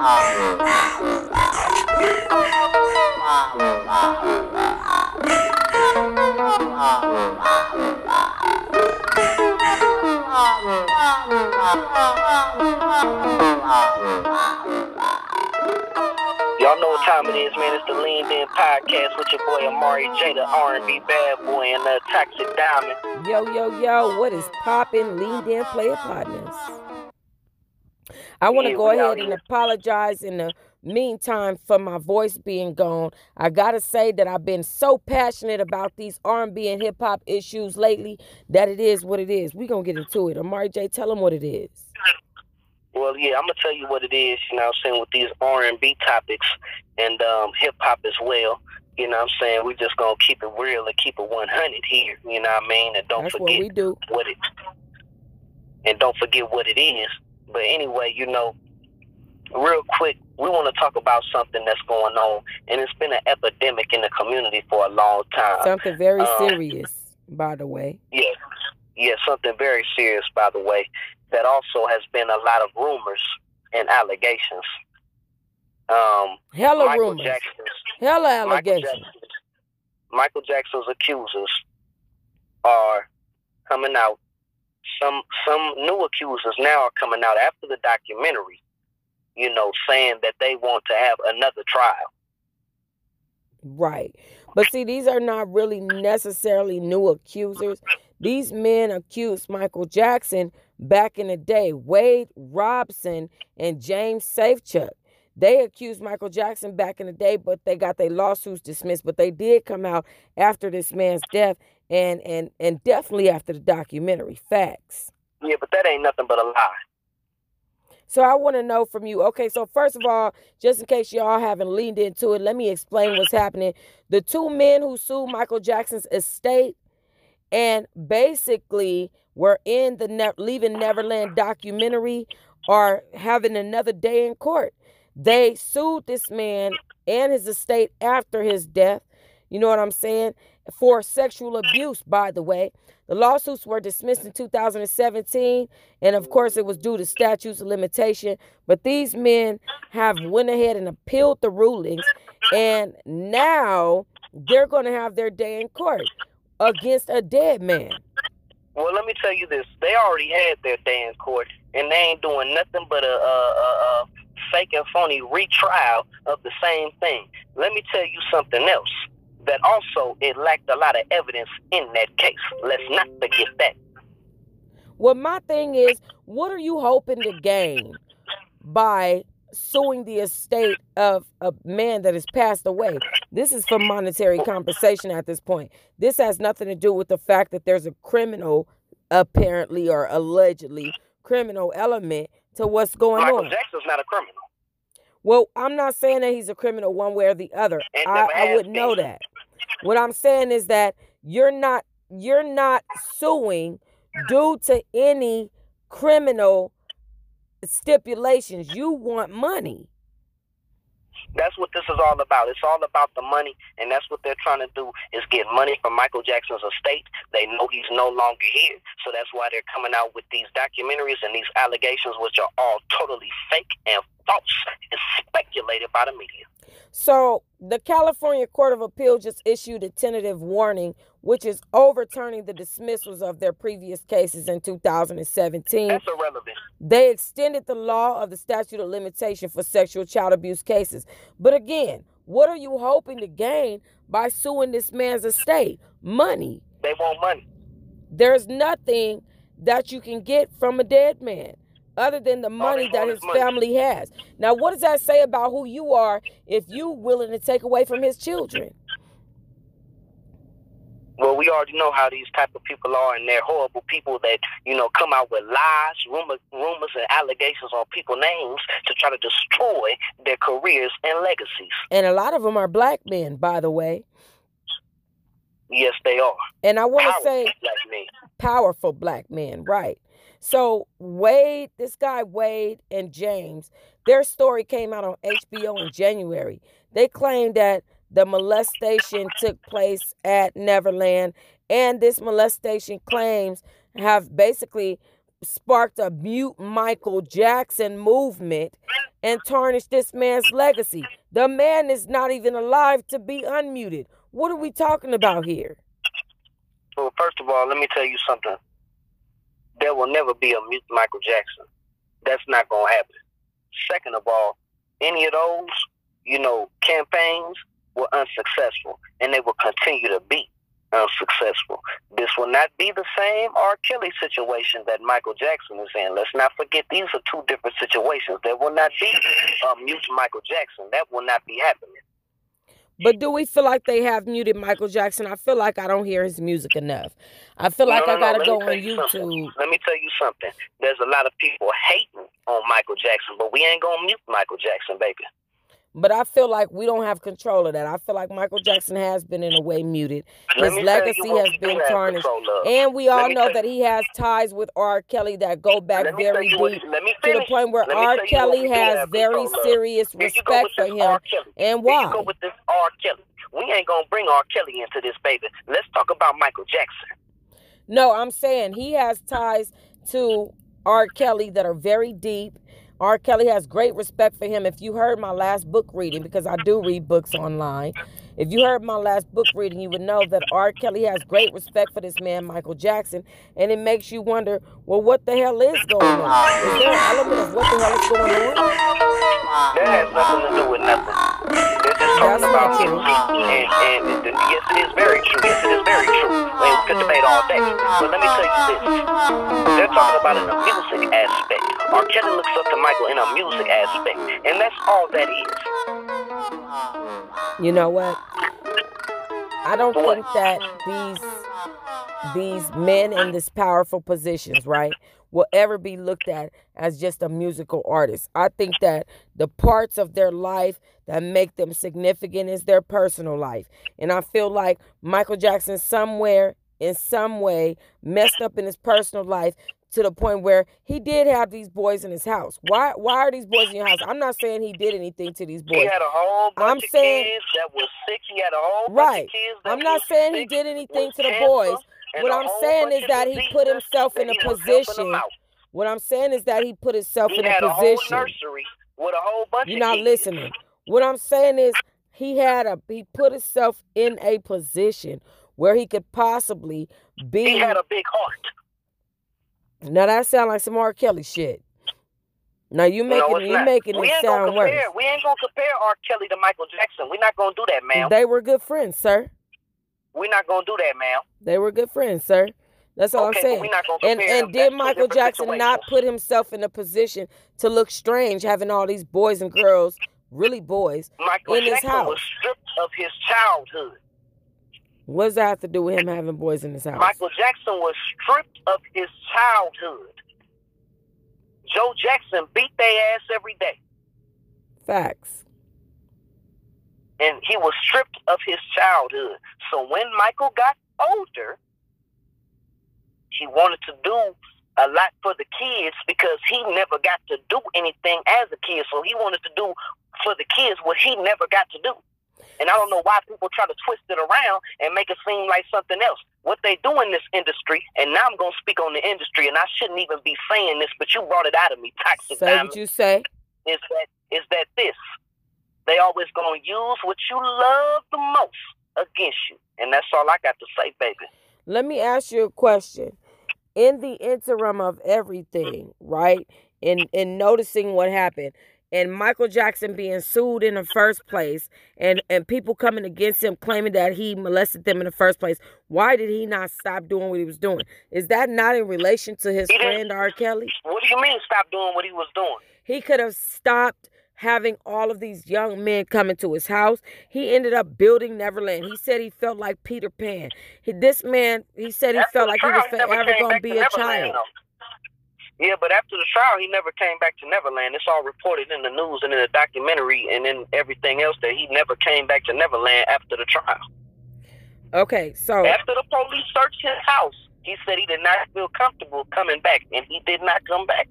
Y'all know what time it is, man. It's the Leaned In Podcast with your boy Amari J, the R&B bad boy, and the Toxic Diamond. Yo, yo, yo, what is poppin', leaned in player partners? I want to go ahead and apologize in the meantime for my voice being gone. I gotta say that I've been so passionate about these R&B and hip hop issues lately that it is what it is. We're gonna get into it. Amari J, tell them what it is. Well, yeah, I'm gonna tell you what it is. You know, what I'm saying with these R&B topics and um, hip hop as well. You know, what I'm saying we just gonna keep it real and keep it 100 here. You know what I mean? And don't That's what forget we do. what it and don't forget what it is. But anyway, you know, real quick, we want to talk about something that's going on, and it's been an epidemic in the community for a long time. Something very Um, serious, by the way. Yeah, yeah, something very serious, by the way. That also has been a lot of rumors and allegations. Um, Hella Michael rumors. Jackson's Hella Michael allegations. Jackson's, Michael Jackson's accusers are coming out. Some some new accusers now are coming out after the documentary. You know, saying that they want to have another trial. Right. But see, these are not really necessarily new accusers. These men accused Michael Jackson back in the day. Wade Robson and James Safechuck. They accused Michael Jackson back in the day, but they got their lawsuits dismissed. But they did come out after this man's death and and and definitely after the documentary. Facts. Yeah, but that ain't nothing but a lie. So I want to know from you. Okay, so first of all, just in case y'all haven't leaned into it, let me explain what's happening. The two men who sued Michael Jackson's estate and basically were in the ne- Leaving Neverland documentary are having another day in court. They sued this man and his estate after his death. You know what I'm saying? For sexual abuse, by the way. The lawsuits were dismissed in 2017, and of course, it was due to statutes of limitation. But these men have went ahead and appealed the rulings, and now they're going to have their day in court against a dead man. Well, let me tell you this: they already had their day in court, and they ain't doing nothing but a, a, a, a fake and phony retrial of the same thing. Let me tell you something else. That also it lacked a lot of evidence in that case. Let's not forget that. Well, my thing is, what are you hoping to gain by suing the estate of a man that has passed away? This is for monetary compensation at this point. This has nothing to do with the fact that there's a criminal, apparently or allegedly, criminal element to what's going Michael on. Jackson's not a criminal. Well, I'm not saying that he's a criminal one way or the other. I, I would know that. What I'm saying is that you're not you're not suing due to any criminal stipulations. You want money. That's what this is all about. It's all about the money, and that's what they're trying to do is get money from Michael Jackson's estate. They know he's no longer here, so that's why they're coming out with these documentaries and these allegations, which are all totally fake and false and speculated by the media. So, the California Court of Appeal just issued a tentative warning, which is overturning the dismissals of their previous cases in 2017. That's irrelevant. They extended the law of the statute of limitation for sexual child abuse cases. But again, what are you hoping to gain by suing this man's estate? Money. They want money. There's nothing that you can get from a dead man other than the money that his family has. Now, what does that say about who you are if you willing to take away from his children? Well, we already know how these type of people are, and they're horrible people that you know come out with lies, rumors, rumors, and allegations on people's names to try to destroy their careers and legacies. And a lot of them are black men, by the way. Yes, they are. And I want to say black powerful black men, right? So Wade, this guy Wade and James, their story came out on HBO in January. They claimed that the molestation took place at Neverland, and this molestation claims have basically sparked a mute Michael Jackson movement and tarnished this man's legacy. The man is not even alive to be unmuted. What are we talking about here? Well, first of all, let me tell you something. There will never be a mute Michael Jackson. That's not to happen. Second of all, any of those, you know, campaigns were unsuccessful, and they will continue to be unsuccessful. This will not be the same R. Kelly situation that Michael Jackson is in. Let's not forget these are two different situations. There will not be a mute Michael Jackson. That will not be happening. But do we feel like they have muted Michael Jackson? I feel like I don't hear his music enough. I feel like no, no, I gotta no. go on YouTube. Something. Let me tell you something. There's a lot of people hating on Michael Jackson, but we ain't gonna mute Michael Jackson, baby. But I feel like we don't have control of that. I feel like Michael Jackson has been in a way muted. His legacy has been tarnished. And we all know that he has ties with R. Kelly that go back very deep what, to the point where R. Kelly has very serious respect for him. And why? Here you go with this R. Kelly. We ain't gonna bring R. Kelly into this, baby. Let's talk about Michael Jackson. No, I'm saying he has ties to R. Kelly that are very deep R. Kelly has great respect for him. If you heard my last book reading, because I do read books online, if you heard my last book reading, you would know that R. Kelly has great respect for this man, Michael Jackson, and it makes you wonder, well, what the hell is going on? Is there an element of what the hell is going on? That has nothing to do with nothing. They're just talking about not music, and, and, and yes, it is very true. Yes, it is very true. I mean, we could debate all day, but let me tell you this: they're talking about in a music aspect. R. Kelly looks up to Michael in a music aspect, and that's all that is. You know what? I don't What? think that these these men in these powerful positions, right, will ever be looked at as just a musical artist. I think that the parts of their life that make them significant is their personal life. And I feel like Michael Jackson somewhere in some way messed up in his personal life to the point where he did have these boys in his house. Why why are these boys in your house? I'm not saying he did anything to these boys. He had a whole bunch I'm of saying- kids that was sick. He had a whole bunch Right. of kids that I'm not saying he did anything to the cancer, boys. And What I'm saying is that he put himself in a he was helping them position. What I'm saying is that he put himself He in a position. with a whole bunch You're not listening. What I'm saying is he had a he put himself in a position where he could possibly be He had a big heart. now that sound like some R. Kelly shit. Now you making no, you not. making we it sound worse. We ain't gonna compare R. Kelly to Michael Jackson. We're not gonna do that, man. They were good friends, sir. We're not gonna do that, ma'am. They were good friends, sir. That's all okay, I'm saying. we're not gonna And and did Michael Jackson not put himself in a position to look strange having all these boys and girls, really boys? Michael in his Jackson house? was stripped of his childhood. What does that have to do with him having boys in his house? Michael Jackson was stripped of his childhood. Joe Jackson beat their ass every day, Facts. And he was stripped of his childhood. So when Michael got older, he wanted to do a lot for the kids because he never got to do anything as a kid. So he wanted to do for the kids what he never got to do. And I don't know why people try to twist it around and make it seem like something else. What they do in this industry, and now I'm going to speak on the industry, and I shouldn't even be saying this, but you brought it out of me, Toxic Say Diamond, what you say. is that is that this. They always to use what you love the most against you. And that's all I got to say, baby. Let me ask you a question. In the interim of everything, right? In in noticing what happened, and Michael Jackson being sued in the first place, and and people coming against him claiming that he molested them in the first place. Why did he not stop doing what he was doing? Is that not in relation to his friend R. Kelly? What do you mean stop doing what he was doing? He could have stopped having all of these young men coming to his house. He ended up building Neverland. He said he felt like Peter Pan. He, this man, he said he After felt like he was never forever going to be a child. Yeah, but after the trial, he never came back to Neverland. It's all reported in the news and in the documentary and in everything else that he never came back to Neverland after the trial. Okay, so After the police searched his house, he said he did not feel comfortable coming back, and he did not come back.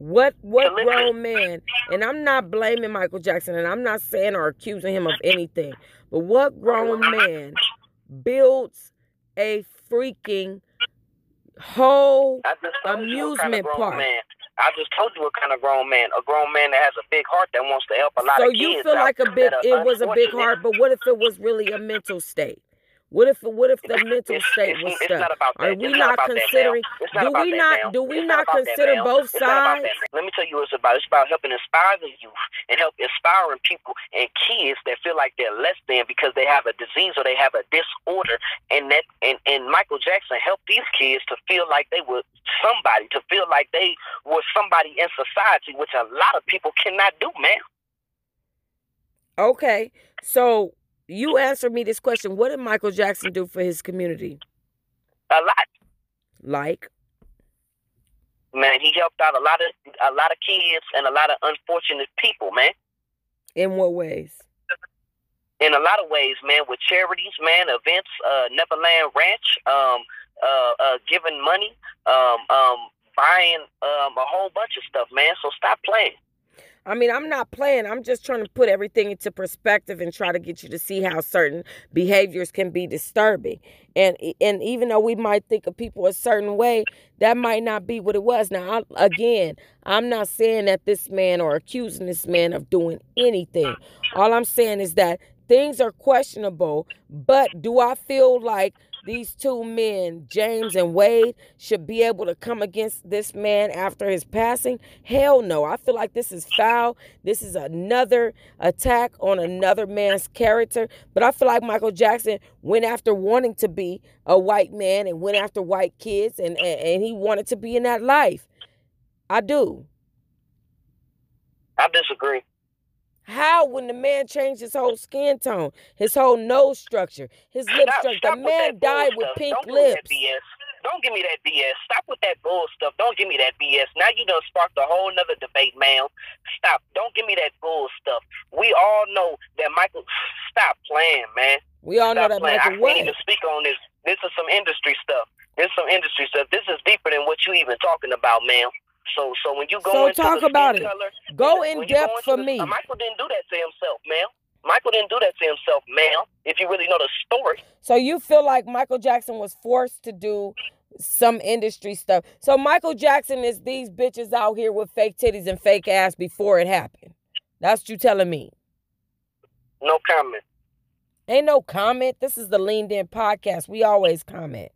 What what grown man, and I'm not blaming Michael Jackson and I'm not saying or accusing him of anything, but what grown man builds a freaking whole I just told you what kind of amusement park. Man. I just told you what kind of grown man. A grown man that has a big heart that wants to help a lot So of kids. So you feel like a big it was a big heart, but what if it was really a mental state? What if what if the mental state it's, was stuck? not about Are we it's not about that, considering? It's not Do about we not? Do we not consider both not sides? Let me tell you what it's about. It's about helping inspire the youth and help inspiring people and kids that feel like they're less than because they have a disease or they have a disorder. And that and, and Michael Jackson helped these kids to feel like they were somebody, to feel like they were somebody in society, which a lot of people cannot do, man. Okay, so you answer me this question: What did Michael Jackson do for his community? A lot. Like, Man, he helped out a lot of a lot of kids and a lot of unfortunate people, man. in what ways? in a lot of ways, man, with charities, man, events, uh, Neverland Ranch, um, uh, uh, giving money, um, um, buying um, a whole bunch of stuff, man. So stop playing. I mean, I'm not playing. I'm just trying to put everything into perspective and try to get you to see how certain behaviors can be disturbing. And and even though we might think of people a certain way, that might not be what it was. Now, I, again, I'm not saying that this man or accusing this man of doing anything. All I'm saying is that things are questionable, but do I feel like these two men, James and Wade, should be able to come against this man after his passing? Hell no. I feel like this is foul. This is another attack on another man's character. But I feel like Michael Jackson went after wanting to be a white man and went after white kids and, and, and he wanted to be in that life. I do. I disagree. How when the man changed his whole skin tone, his whole nose structure, his lip Stop, structure? stop The man died with pink Don't give me that lips. BS. Don't give me that BS. Stop with that bull stuff. Don't give me that BS. Now you done sparked a whole nother debate, ma'am. Stop. Don't give me that bull stuff. We all know that Michael. Stop playing, man. We all know that playing. Michael I what? can't even speak on this. This is some industry stuff. This is some industry stuff. This is deeper than what you even talking about, ma'am. So, so when you go So into talk about it. color, Go in go depth for the- me. uh, Michael didn't do that to himself, ma'am. Michael didn't do that to himself, ma'am. If you really know the story, So you feel like Michael Jackson was forced to do some industry stuff. So Michael Jackson is these bitches out here with fake titties and fake ass before it happened. That's what you telling me. no comment. Ain't no comment. This is the Leaned In podcast. We always comment.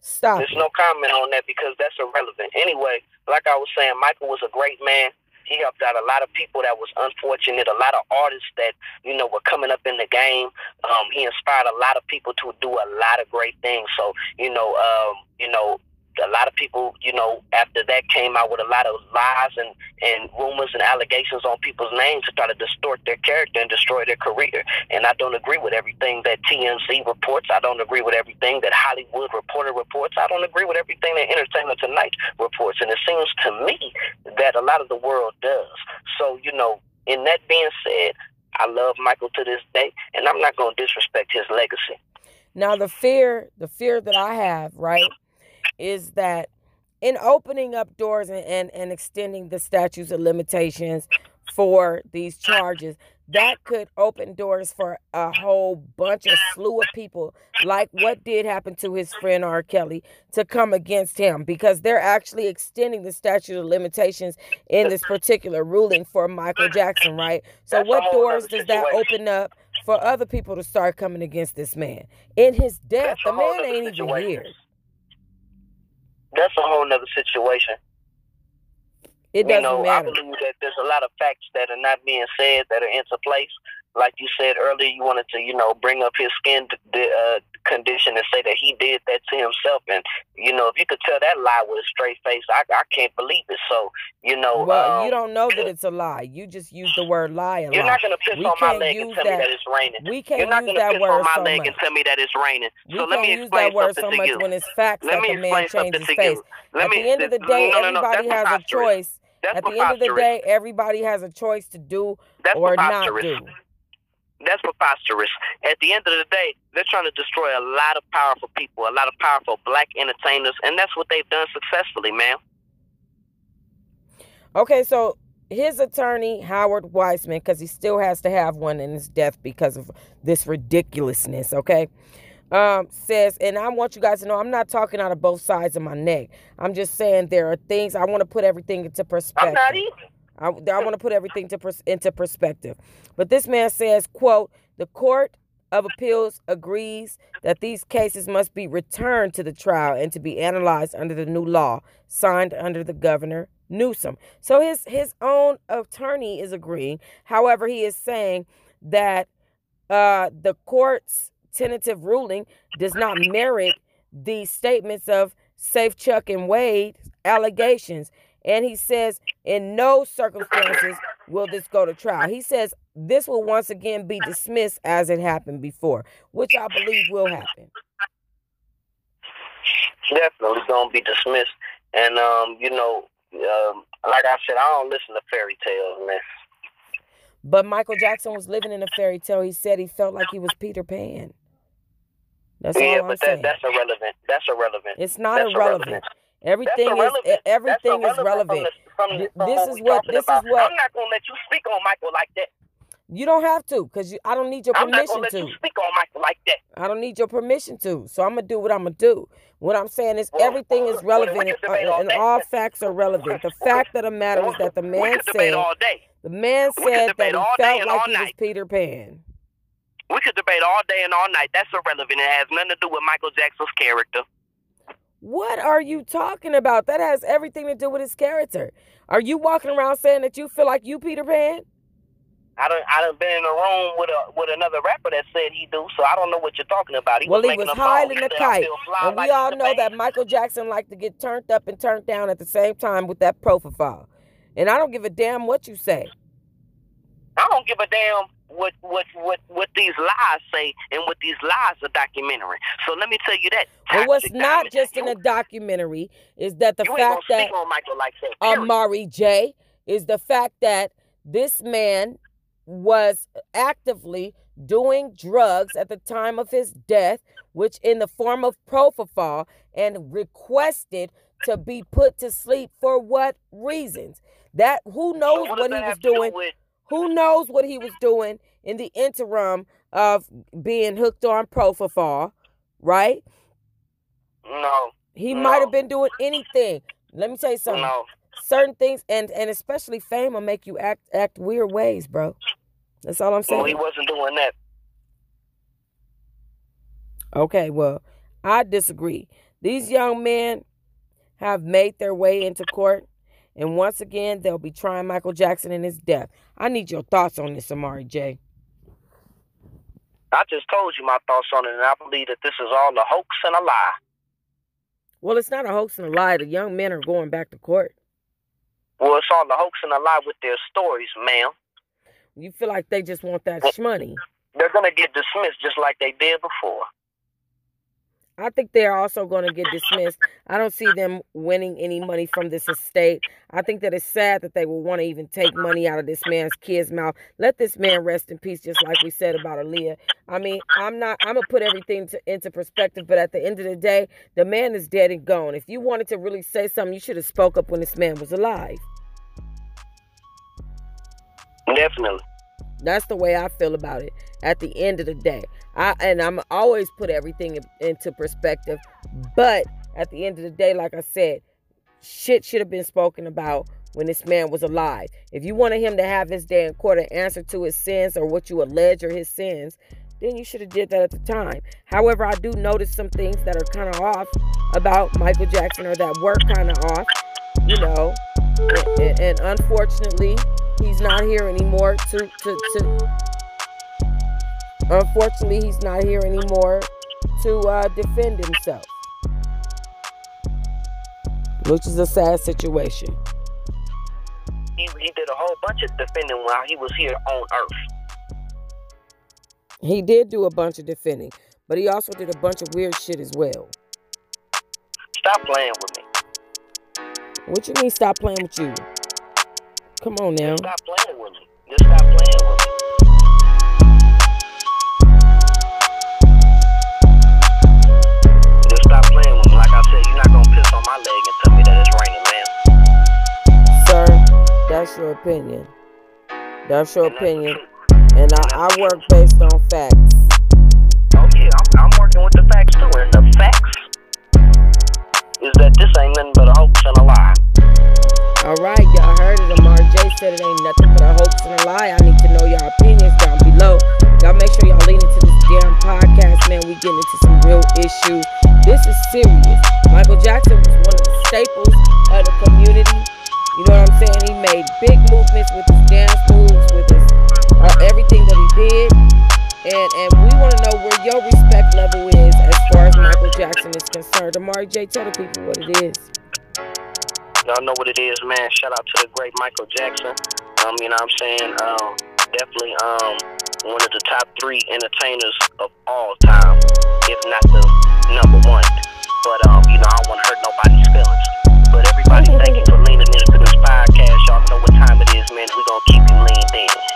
Stop. There's no comment on that because that's irrelevant. Anyway, like I was saying, Michael was a great man. He helped out a lot of people that was unfortunate, a lot of artists that, you know, were coming up in the game. Um, he inspired a lot of people to do a lot of great things. So, you know, um, you know, a lot of people, you know, after that came out with a lot of lies and, and rumors and allegations on people's names to try to distort their character and destroy their career. And I don't agree with everything that TMZ reports. I don't agree with everything that Hollywood Reporter reports. I don't agree with everything that Entertainment Tonight reports. And it seems to me that a lot of the world does. So, you know, in that being said, I love Michael to this day, and I'm not going to disrespect his legacy. Now the fear, the fear that I have, right, is that in opening up doors and, and, and extending the statutes of limitations for these charges, that could open doors for a whole bunch of slew of people, like what did happen to his friend R. Kelly, to come against him because they're actually extending the statute of limitations in this particular ruling for Michael Jackson, right? So, what doors does that open up for other people to start coming against this man? In his death, the man ain't even here. That's a whole nother situation. It doesn't you know, matter. I believe that there's a lot of facts that are not being said that are into place. Like you said earlier, you wanted to, you know, bring up his skin uh, condition and say that he did that to himself. And you know, if you could tell that lie with a straight face, I, I can't believe it. So, you know, Well, um, you don't know that it's a lie. You just use the word lie a You're lot. not gonna piss We on my leg and use tell me that- it's raining. We can't You're not use gonna that piss word on my so leg much. and tell me that it's raining. We so let can't me use explain that word something so to much you. when it's facts Let that me the man something his to face. you. Let At me, the end of the day, no, no, no, everybody has a choice. That's At the end of the day, everybody has a choice to do That's or not do. That's preposterous. At the end of the day, they're trying to destroy a lot of powerful people, a lot of powerful black entertainers, and that's what they've done successfully, man. Okay, so his attorney, Howard Weitzman, because he still has to have one in his death because of this ridiculousness, okay? um, says, and I want you guys to know I'm not talking out of both sides of my neck. I'm just saying there are things I want to put everything into perspective. I'm not either. I, I want to put everything to pers- into perspective. But this man says, quote, the court of appeals agrees that these cases must be returned to the trial and to be analyzed under the new law signed under the governor Newsom. So his his own attorney is agreeing. However, he is saying that uh, the court's tentative ruling does not merit the statements of Safechuck and Wade allegations. And he says, in no circumstances will this go to trial. He says this will once again be dismissed as it happened before, which I believe will happen. Definitely gonna be dismissed. And um, you know, um, like I said, I don't listen to fairy tales, man. But Michael Jackson was living in a fairy tale. He said he felt like he was Peter Pan. That's yeah, all I'm but saying. that, that's irrelevant. That's irrelevant. It's not irrelevant. irrelevant. Everything is everything is relevant. From the, from, Th- from this is what- this is what- I'm not gonna let you speak on Michael like that. You don't have to, cause you, I don't need your I'm not permission gonna let to. you speak on Michael like that. I don't need your permission to. So I'm gonna do what I'm gonna do. What I'm saying is Well, everything is relevant, and, uh, all and all facts are relevant. The fact of the matter is that the we man could debate said all day. the man said that he felt like he was. Peter Pan. We could debate all day and all night. That's irrelevant. It has nothing to do with Michael Jackson's character. What are you talking about? That has everything to do with his character. Are you walking around saying that you feel like you Peter Pan? I don't. I done been in a room with a with another rapper that said he do. So I don't know what you're talking about. He well, was he was hiding He the kite, and we like all know that. Michael Jackson liked to get turned up and turned down at the same time with that profile. And I don't give a damn what you say. I don't give a damn what what what what these lies say and what these lies are documentary. So let me tell you that. And what's not Diamond, just in a documentary is that the you ain't gonna fact that like that. Amari J is the fact that this man was actively doing drugs at the time of his death, which in the form of propofol, and requested to be put to sleep for what reasons? That who So knows what what he was doing? Who knows what he was doing in the interim of being hooked on propofol, right? No, He No. might have been doing anything. Let me tell you something. no. Certain things and and especially fame will make you act act weird ways, bro. That's all I'm saying. Well, he wasn't doing that. Okay, well, I disagree. These young men have made their way into court, and once again, they'll be trying Michael Jackson in his death. I need your thoughts on this, Amari J. I just told you my thoughts on it, and I believe that this is all a hoax and a lie. Well, it's not a hoax and a lie. The young men are going back to court. Well, it's all a hoax and a lie with their stories, ma'am. You feel like they just want that shmoney. They're gonna get dismissed just like they did before. I think they're also going to get dismissed. I don't see them winning any money from this estate. I think that it's sad that they will want to even take money out of this man's kid's mouth. Let this man rest in peace, just like we said about Aaliyah. I mean, I'm not. I'm gonna put everything to, into perspective, but at the end of the day, the man is dead and gone. If you wanted to really say something, you should have spoke up when this man was alive. Definitely. That's the way I feel about it. At the end of the day, I and I'm always put everything into perspective. But at the end of the day, like I said, shit should have been spoken about when this man was alive. If you wanted him to have his day in court and answer to his sins or what you allege are his sins, then you should have did that at the time. However, I do notice some things that are kind of off about Michael Jackson or that were kind of off, you know. And, and unfortunately, he's not here anymore to to to unfortunately he's not here anymore to uh, defend himself which is a sad situation He, he did a whole bunch of defending while he was here on Earth. he did do a bunch of defending but he also did a bunch of weird shit as well Stop playing with me. What you mean stop playing with you come on now Stop playing with me. Just stop playing with me. Just stop playing with me. Like I said, you're not gonna piss on my leg and tell me that it's raining, man. sir that's your opinion that's your And opinion truth. and I, I work based on facts getting into some real issues. This is serious. Michael Jackson was one of the staples of the community. You know what I'm saying? He made big movements with his dance moves, with his uh, everything that he did. And and we want to know where your respect level is as far as Michael Jackson is concerned. Amari J, tell the people what it is. Y'all know what it is, man. Shout out to the great Michael Jackson. Um, you know what I'm saying? Um, definitely um one of the top three entertainers of all time, if not the number one. But um, you know, I don't want to hurt nobody's feelings. But everybody, thank you for leaning into this podcast. Y'all know what time it is, man. we gonna keep you leaned in.